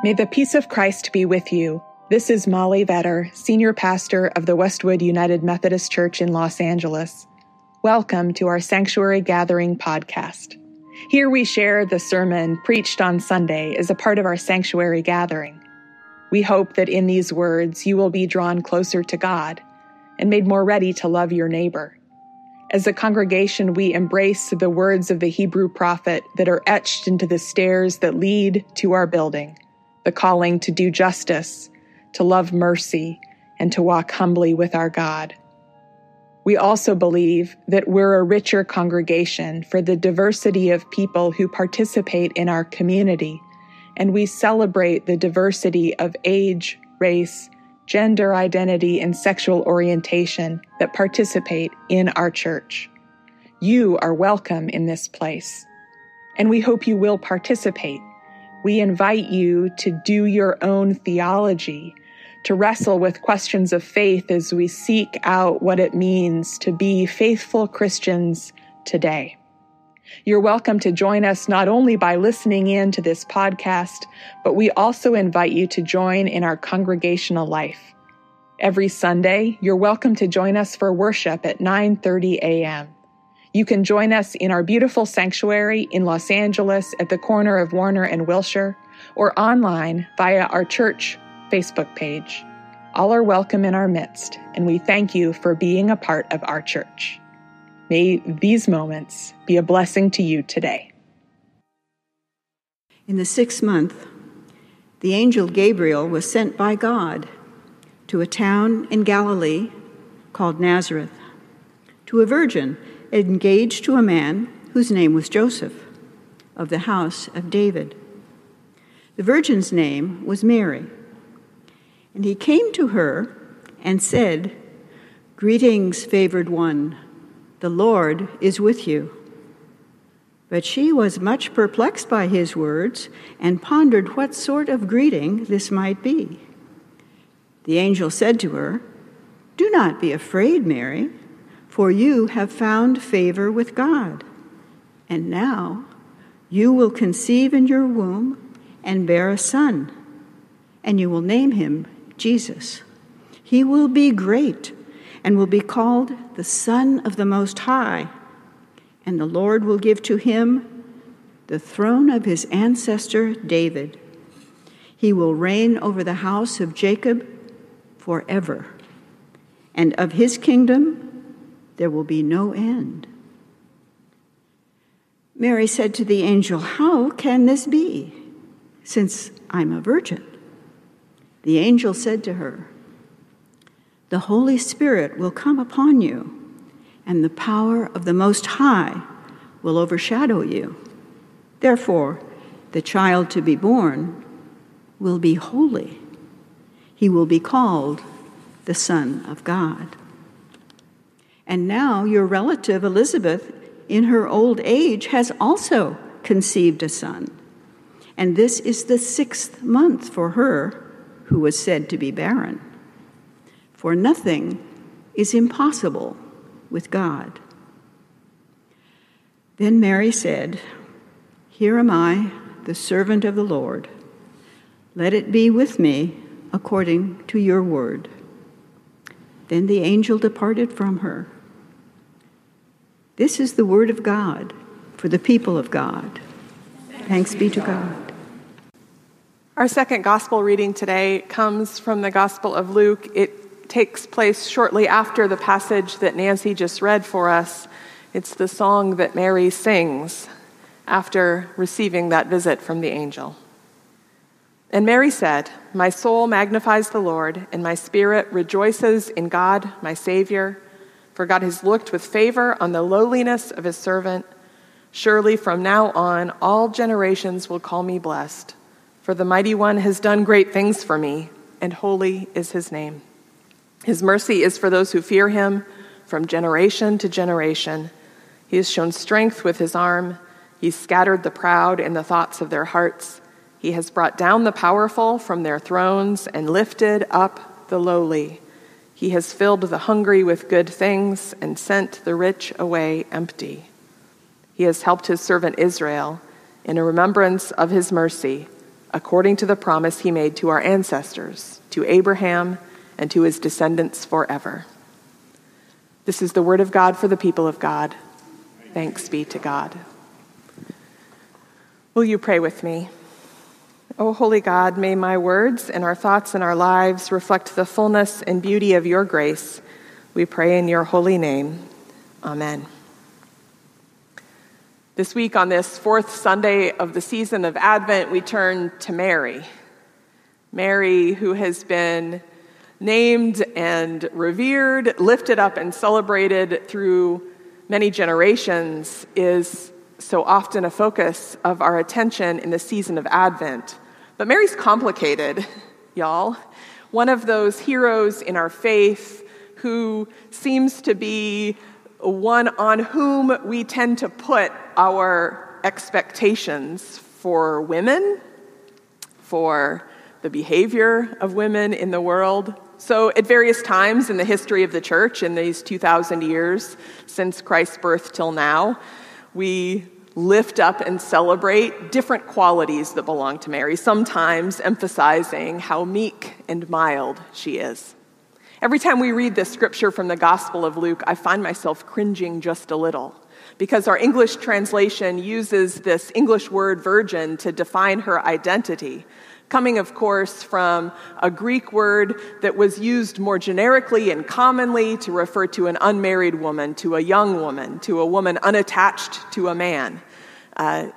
May the peace of Christ be with you. This is Molly Vetter, Senior Pastor of the Westwood United Methodist Church in Los Angeles. Welcome to our Sanctuary Gathering podcast. Here we share the sermon preached on Sunday as a part of our Sanctuary Gathering. We hope that in these words you will be drawn closer to God and made more ready to love your neighbor. As a congregation, we embrace the words of the Hebrew prophet that are etched into the stairs that lead to our building the calling to do justice, to love mercy, and to walk humbly with our God. We also believe that we're a richer congregation for the diversity of people who participate in our community, and we celebrate the diversity of age, race, gender identity, and sexual orientation that participate in our church. You are welcome in this place, and we hope you will participate we invite you to do your own theology, to wrestle with questions of faith as we seek out what it means to be faithful Christians today. You're welcome to join us not only by listening in to this podcast, but we also invite you to join in our congregational life. Every Sunday, you're welcome to join us for worship at 9:30 a.m. You can join us in our beautiful sanctuary in Los Angeles at the corner of Warner and Wilshire, or online via our church Facebook page. All are welcome in our midst, and we thank you for being a part of our church. May these moments be a blessing to you today. In the sixth month, the angel Gabriel was sent by God to a town in Galilee called Nazareth, to a virgin engaged to a man whose name was Joseph, of the house of David. The virgin's name was Mary. And he came to her and said, Greetings, favored one, the Lord is with you. But she was much perplexed by his words and pondered what sort of greeting this might be. The angel said to her, Do not be afraid, Mary for you have found favor with God. And now you will conceive in your womb and bear a son, and you will name him Jesus. He will be great and will be called the Son of the Most High, and the Lord will give to him the throne of his ancestor David. He will reign over the house of Jacob forever, and of his kingdom there will be no end. Mary said to the angel, How can this be, since I'm a virgin? The angel said to her, The Holy Spirit will come upon you, and the power of the Most High will overshadow you. Therefore, the child to be born will be holy. He will be called the Son of God. And now your relative Elizabeth, in her old age, has also conceived a son. And this is the sixth month for her who was said to be barren. For nothing is impossible with God. Then Mary said, Here am I, the servant of the Lord. Let it be with me according to your word. Then the angel departed from her. This is the word of God for the people of God. Thanks be to God. Our second gospel reading today comes from the Gospel of Luke. It takes place shortly after the passage that Nancy just read for us. It's the song that Mary sings after receiving that visit from the angel. And Mary said, My soul magnifies the Lord, and my spirit rejoices in God, my Savior for God has looked with favor on the lowliness of his servant. Surely from now on, all generations will call me blessed. For the mighty one has done great things for me, and holy is his name. His mercy is for those who fear him from generation to generation. He has shown strength with his arm. He scattered the proud in the thoughts of their hearts. He has brought down the powerful from their thrones and lifted up the lowly. He has filled the hungry with good things and sent the rich away empty. He has helped his servant Israel in a remembrance of his mercy, according to the promise he made to our ancestors, to Abraham and to his descendants forever. This is the word of God for the people of God. Thanks be to God. Will you pray with me? O holy God, may my words and our thoughts and our lives reflect the fullness and beauty of your grace. We pray in your holy name. Amen. This week, on this fourth Sunday of the season of Advent, we turn to Mary. Mary, who has been named and revered, lifted up, and celebrated through many generations, is so often a focus of our attention in the season of Advent. But Mary's complicated, y'all. One of those heroes in our faith who seems to be one on whom we tend to put our expectations for women, for the behavior of women in the world. So, at various times in the history of the church, in these 2,000 years since Christ's birth till now, we lift up and celebrate different qualities that belong to Mary, sometimes emphasizing how meek and mild she is. Every time we read this scripture from the Gospel of Luke, I find myself cringing just a little because our English translation uses this English word virgin to define her identity, coming, of course, from a Greek word that was used more generically and commonly to refer to an unmarried woman, to a young woman, to a woman unattached to a man. Uh,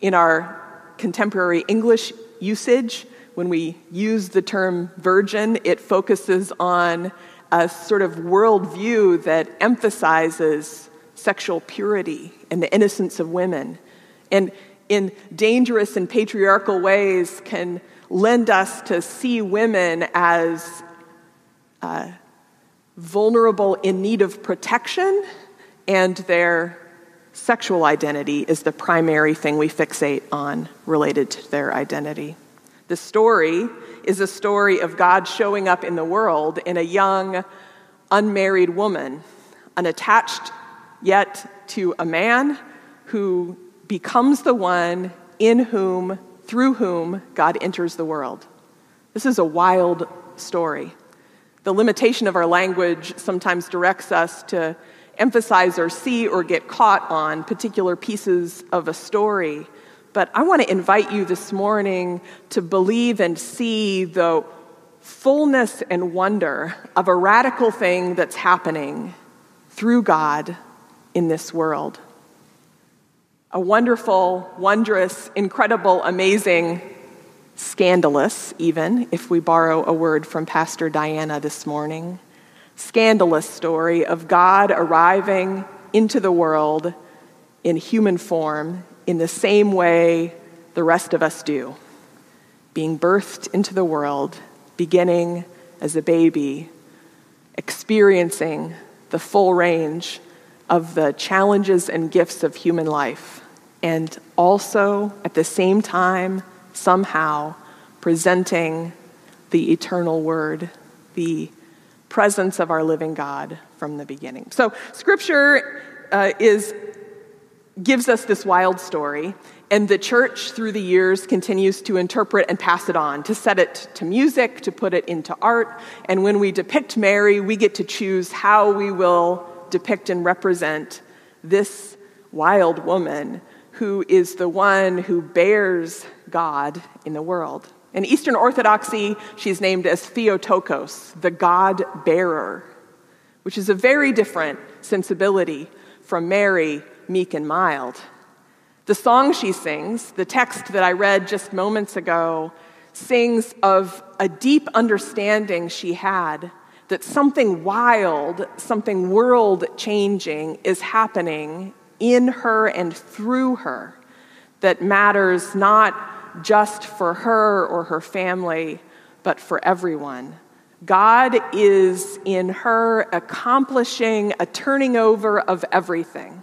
in our contemporary English usage, when we use the term virgin, it focuses on a sort of worldview that emphasizes sexual purity and the innocence of women. And in dangerous and patriarchal ways, can lend us to see women as uh, vulnerable in need of protection, and their sexual identity is the primary thing we fixate on related to their identity. The story is a story of God showing up in the world in a young, unmarried woman, unattached yet to a man who becomes the one in whom, through whom, God enters the world. This is a wild story. The limitation of our language sometimes directs us to emphasize or see or get caught on particular pieces of a story but I want to invite you this morning to believe and see the fullness and wonder of a radical thing that's happening through God in this world. A wonderful, wondrous, incredible, amazing, scandalous, even, if we borrow a word from Pastor Diana this morning, scandalous story of God arriving into the world in human form in the same way the rest of us do, being birthed into the world, beginning as a baby, experiencing the full range of the challenges and gifts of human life, and also at the same time, somehow, presenting the eternal word, the presence of our living God from the beginning. So, scripture uh, is gives us this wild story, and the church through the years continues to interpret and pass it on, to set it to music, to put it into art. And when we depict Mary, we get to choose how we will depict and represent this wild woman who is the one who bears God in the world. In Eastern Orthodoxy, she's named as Theotokos, the God bearer, which is a very different sensibility from Mary, meek and mild. The song she sings, the text that I read just moments ago, sings of a deep understanding she had that something wild, something world changing is happening in her and through her that matters not just for her or her family, but for everyone. God is in her accomplishing a turning over of everything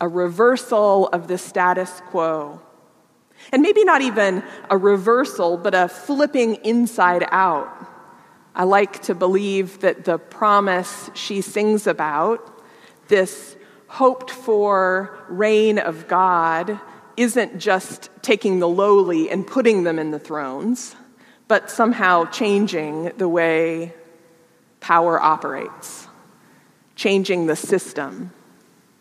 a reversal of the status quo. And maybe not even a reversal, but a flipping inside out. I like to believe that the promise she sings about, this hoped for reign of God, isn't just taking the lowly and putting them in the thrones, but somehow changing the way power operates, changing the system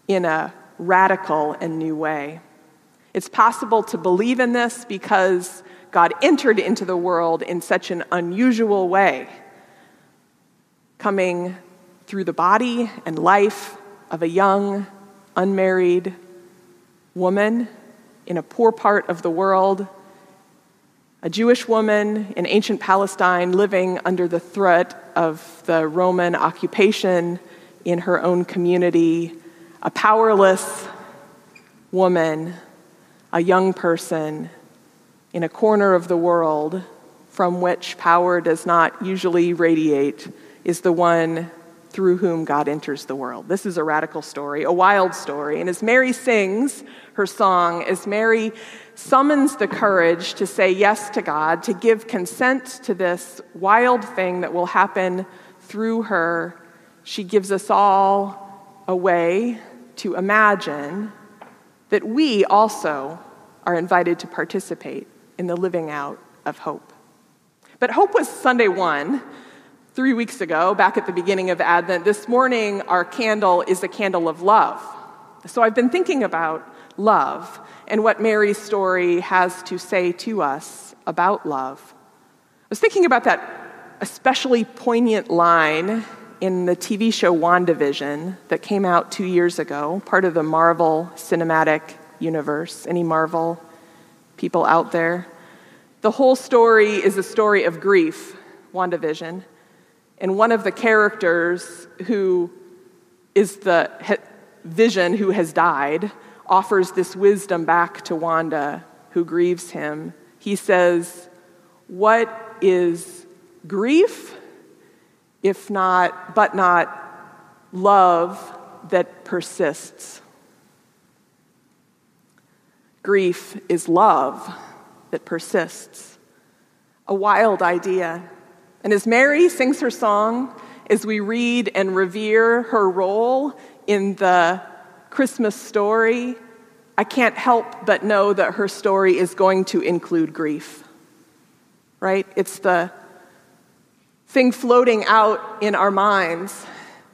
in a radical and new way. It's possible to believe in this because God entered into the world in such an unusual way, coming through the body and life of a young, unmarried woman in a poor part of the world, a Jewish woman in ancient Palestine living under the threat of the Roman occupation in her own community, a powerless woman, a young person in a corner of the world from which power does not usually radiate, is the one through whom God enters the world. This is a radical story, a wild story. And as Mary sings her song, as Mary summons the courage to say yes to God, to give consent to this wild thing that will happen through her, she gives us all a way to imagine that we also are invited to participate in the living out of hope. But hope was Sunday one three weeks ago, back at the beginning of Advent. This morning, our candle is a candle of love. So I've been thinking about love and what Mary's story has to say to us about love. I was thinking about that especially poignant line in the TV show WandaVision that came out two years ago, part of the Marvel Cinematic Universe. Any Marvel people out there? The whole story is a story of grief, WandaVision. And one of the characters who is the vision who has died offers this wisdom back to Wanda, who grieves him. He says, What is grief, if not, but not love that persists? Grief is love that persists. A wild idea. And as Mary sings her song, as we read and revere her role in the Christmas story, I can't help but know that her story is going to include grief. Right? It's the thing floating out in our minds,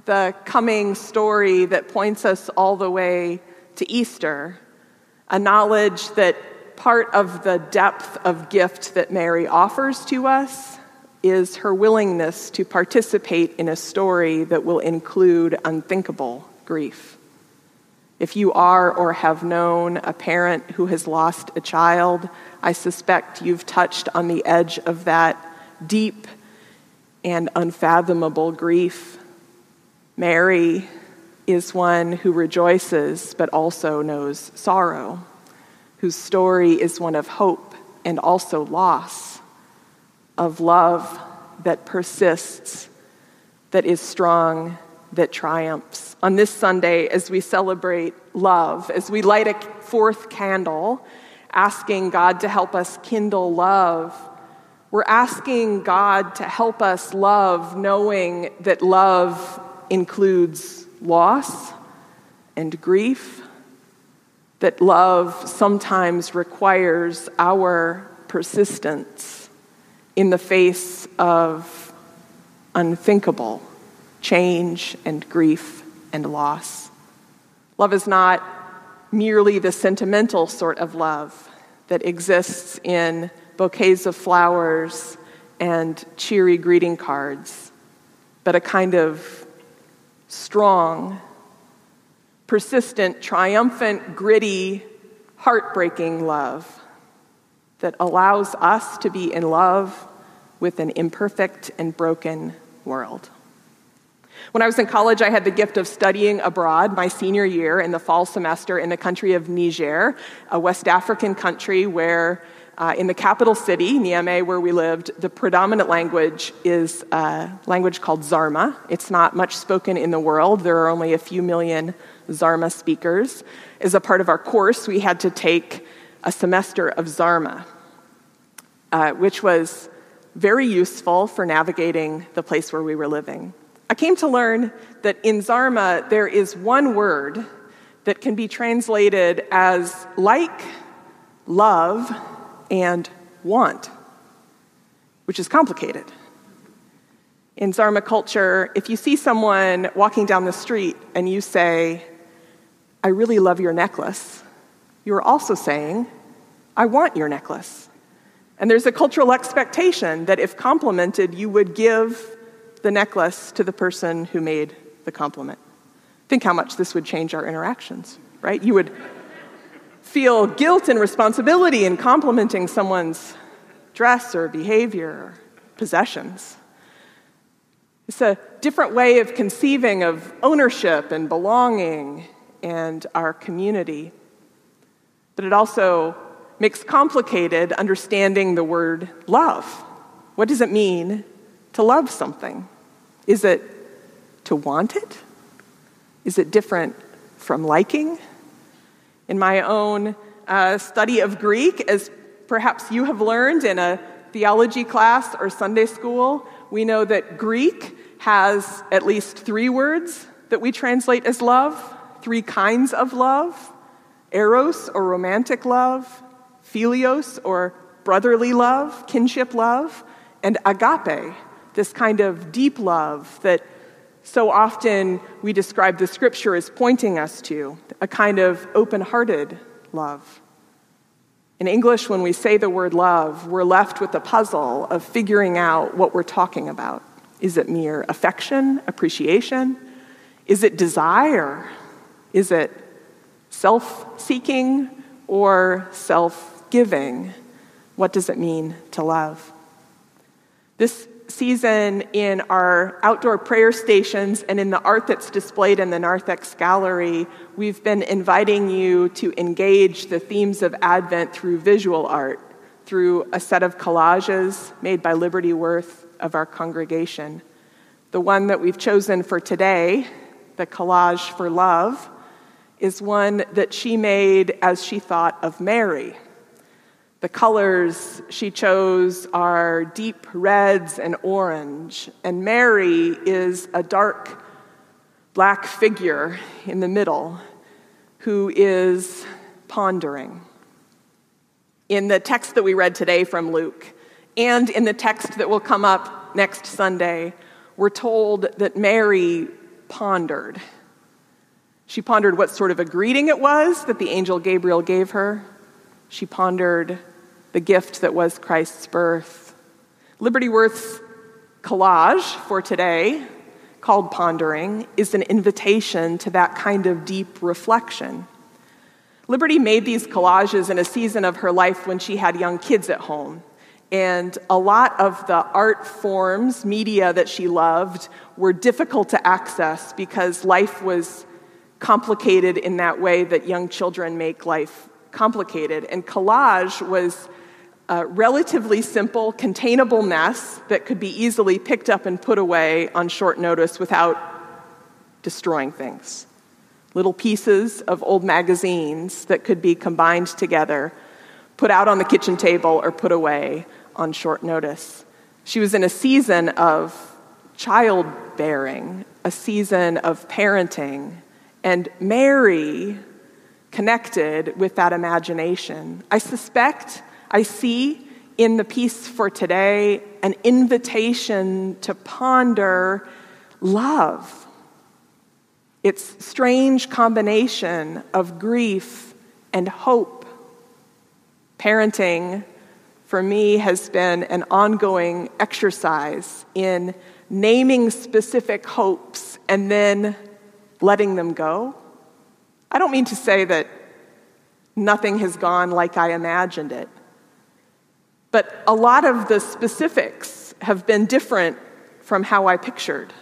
the coming story that points us all the way to Easter, a knowledge that part of the depth of gift that Mary offers to us is her willingness to participate in a story that will include unthinkable grief. If you are or have known a parent who has lost a child, I suspect you've touched on the edge of that deep and unfathomable grief. Mary is one who rejoices but also knows sorrow, whose story is one of hope and also loss of love that persists, that is strong, that triumphs. On this Sunday, as we celebrate love, as we light a fourth candle, asking God to help us kindle love, we're asking God to help us love, knowing that love includes loss and grief, that love sometimes requires our persistence in the face of unthinkable change and grief and loss. Love is not merely the sentimental sort of love that exists in bouquets of flowers and cheery greeting cards, but a kind of strong, persistent, triumphant, gritty, heartbreaking love that allows us to be in love with an imperfect and broken world. When I was in college, I had the gift of studying abroad my senior year in the fall semester in the country of Niger, a West African country where, uh, in the capital city, Niamey, where we lived, the predominant language is a language called Zarma. It's not much spoken in the world, there are only a few million Zarma speakers. As a part of our course, we had to take a semester of Zarma, uh, which was very useful for navigating the place where we were living. I came to learn that in Zarma there is one word that can be translated as like love and want, which is complicated. In Zarma culture, if you see someone walking down the street and you say, I really love your necklace, you're also saying, I want your necklace. And there's a cultural expectation that if complimented, you would give the necklace to the person who made the compliment. Think how much this would change our interactions, right? You would feel guilt and responsibility in complimenting someone's dress or behavior or possessions. It's a different way of conceiving of ownership and belonging and our community. But it also makes complicated understanding the word love. What does it mean to love something? Is it to want it? Is it different from liking? In my own uh, study of Greek, as perhaps you have learned in a theology class or Sunday school, we know that Greek has at least three words that we translate as love, three kinds of love eros or romantic love, philios or brotherly love, kinship love, and agape, this kind of deep love that so often we describe the scripture as pointing us to, a kind of open hearted love. In English, when we say the word love, we're left with the puzzle of figuring out what we're talking about. Is it mere affection, appreciation? Is it desire? Is it self seeking or self giving? What does it mean to love? This season in our outdoor prayer stations and in the art that's displayed in the Narthex Gallery, we've been inviting you to engage the themes of Advent through visual art, through a set of collages made by Liberty Worth of our congregation. The one that we've chosen for today, the collage for love, is one that she made as she thought of Mary the colors she chose are deep reds and orange, and Mary is a dark black figure in the middle who is pondering. In the text that we read today from Luke, and in the text that will come up next Sunday, we're told that Mary pondered. She pondered what sort of a greeting it was that the angel Gabriel gave her. She pondered the gift that was Christ's birth. Liberty Worth's collage for today, called Pondering, is an invitation to that kind of deep reflection. Liberty made these collages in a season of her life when she had young kids at home. And a lot of the art forms, media that she loved, were difficult to access because life was complicated in that way that young children make life complicated. And collage was a relatively simple, containable mess that could be easily picked up and put away on short notice without destroying things. Little pieces of old magazines that could be combined together, put out on the kitchen table, or put away on short notice. She was in a season of childbearing, a season of parenting, and Mary connected with that imagination. I suspect I see in the piece for today an invitation to ponder love. Its strange combination of grief and hope. Parenting, for me, has been an ongoing exercise in naming specific hopes and then letting them go. I don't mean to say that nothing has gone like I imagined it. But a lot of the specifics have been different from how I pictured.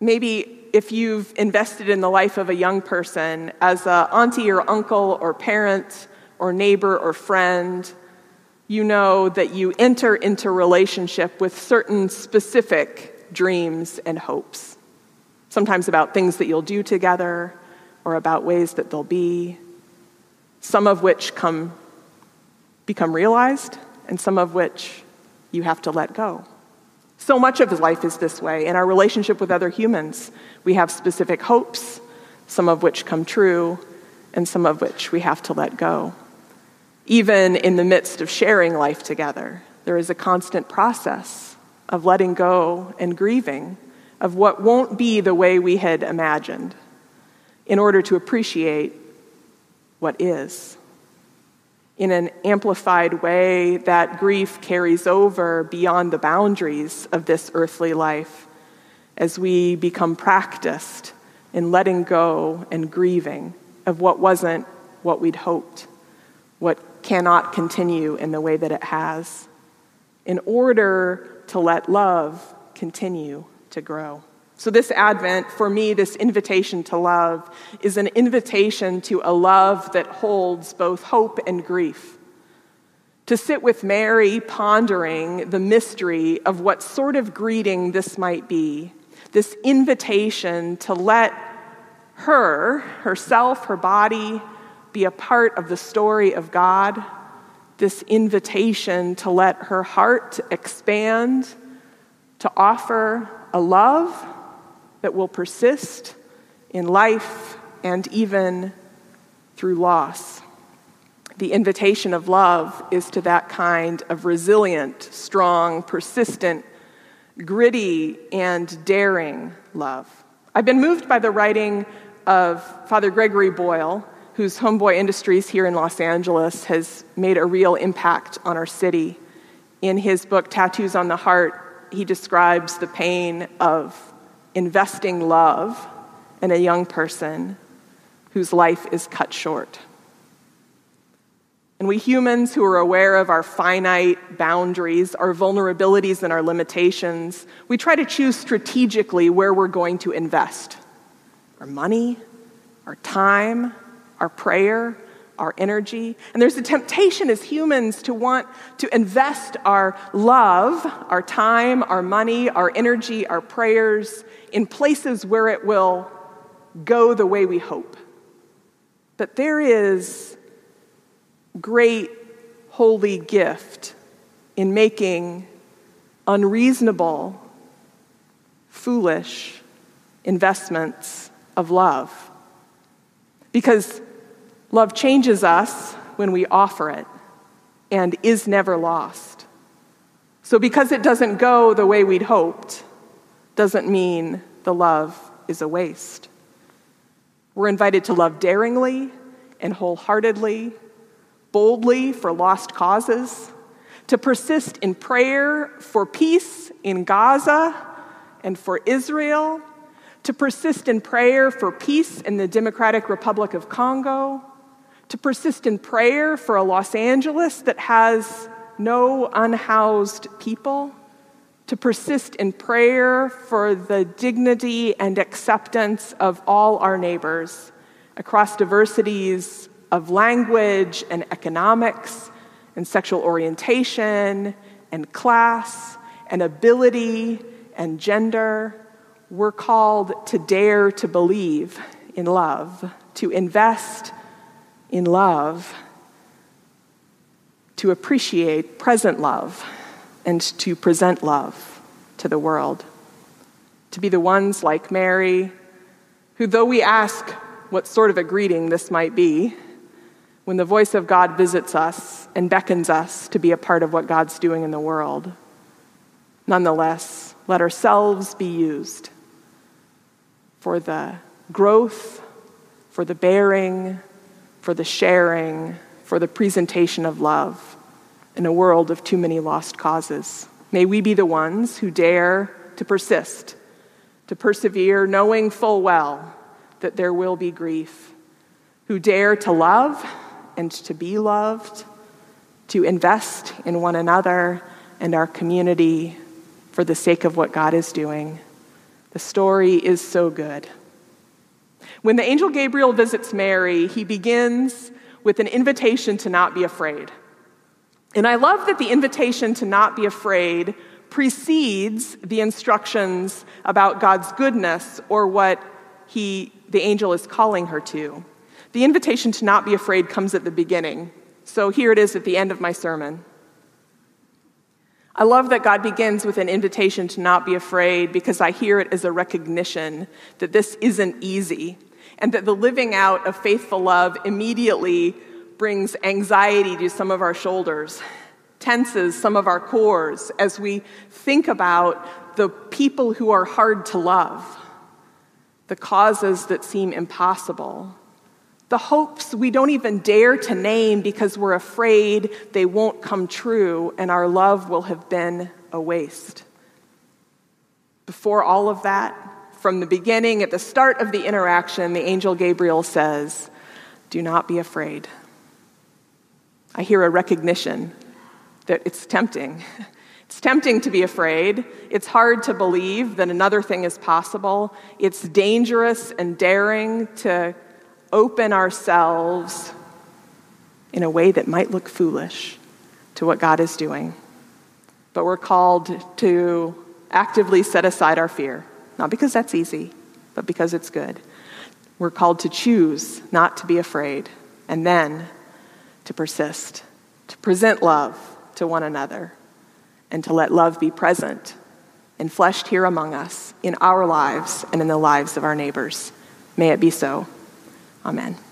Maybe if you've invested in the life of a young person as an auntie or uncle or parent or neighbor or friend, you know that you enter into relationship with certain specific dreams and hopes. Sometimes about things that you'll do together or about ways that they'll be, some of which come become realized, and some of which you have to let go. So much of life is this way. In our relationship with other humans, we have specific hopes, some of which come true, and some of which we have to let go. Even in the midst of sharing life together, there is a constant process of letting go and grieving of what won't be the way we had imagined in order to appreciate what is. In an amplified way, that grief carries over beyond the boundaries of this earthly life as we become practiced in letting go and grieving of what wasn't what we'd hoped, what cannot continue in the way that it has, in order to let love continue to grow. So, this Advent, for me, this invitation to love is an invitation to a love that holds both hope and grief. To sit with Mary pondering the mystery of what sort of greeting this might be, this invitation to let her, herself, her body, be a part of the story of God, this invitation to let her heart expand, to offer a love that will persist in life and even through loss. The invitation of love is to that kind of resilient, strong, persistent, gritty, and daring love. I've been moved by the writing of Father Gregory Boyle, whose Homeboy Industries here in Los Angeles has made a real impact on our city. In his book, Tattoos on the Heart, he describes the pain of investing love in a young person whose life is cut short. And we humans who are aware of our finite boundaries, our vulnerabilities, and our limitations, we try to choose strategically where we're going to invest our money, our time, our prayer, our energy. And there's a temptation as humans to want to invest our love, our time, our money, our energy, our prayers in places where it will go the way we hope. But there is great holy gift in making unreasonable, foolish investments of love. Because love changes us when we offer it and is never lost. So, because it doesn't go the way we'd hoped, doesn't mean the love is a waste. We're invited to love daringly and wholeheartedly, boldly for lost causes, to persist in prayer for peace in Gaza and for Israel, to persist in prayer for peace in the Democratic Republic of Congo, to persist in prayer for a Los Angeles that has no unhoused people to persist in prayer for the dignity and acceptance of all our neighbors across diversities of language and economics and sexual orientation and class and ability and gender. We're called to dare to believe in love, to invest in love, to appreciate present love and to present love to the world. To be the ones like Mary, who, though we ask what sort of a greeting this might be, when the voice of God visits us and beckons us to be a part of what God's doing in the world, nonetheless, let ourselves be used for the growth, for the bearing, for the sharing, for the presentation of love in a world of too many lost causes. May we be the ones who dare to persist, to persevere, knowing full well that there will be grief, who dare to love and to be loved, to invest in one another and our community for the sake of what God is doing. The story is so good. When the angel Gabriel visits Mary, he begins with an invitation to not be afraid. And I love that the invitation to not be afraid precedes the instructions about God's goodness or what he, the angel is calling her to. The invitation to not be afraid comes at the beginning. So here it is at the end of my sermon. I love that God begins with an invitation to not be afraid because I hear it as a recognition that this isn't easy and that the living out of faithful love immediately brings anxiety to some of our shoulders, tenses some of our cores as we think about the people who are hard to love, the causes that seem impossible, the hopes we don't even dare to name because we're afraid they won't come true and our love will have been a waste. Before all of that, from the beginning, at the start of the interaction, the angel Gabriel says, Do not be afraid. I hear a recognition that it's tempting. It's tempting to be afraid. It's hard to believe that another thing is possible. It's dangerous and daring to open ourselves in a way that might look foolish to what God is doing. But we're called to actively set aside our fear, not because that's easy, but because it's good. We're called to choose not to be afraid, and then to persist, to present love to one another, and to let love be present enfleshed here among us in our lives and in the lives of our neighbors. May it be so. Amen.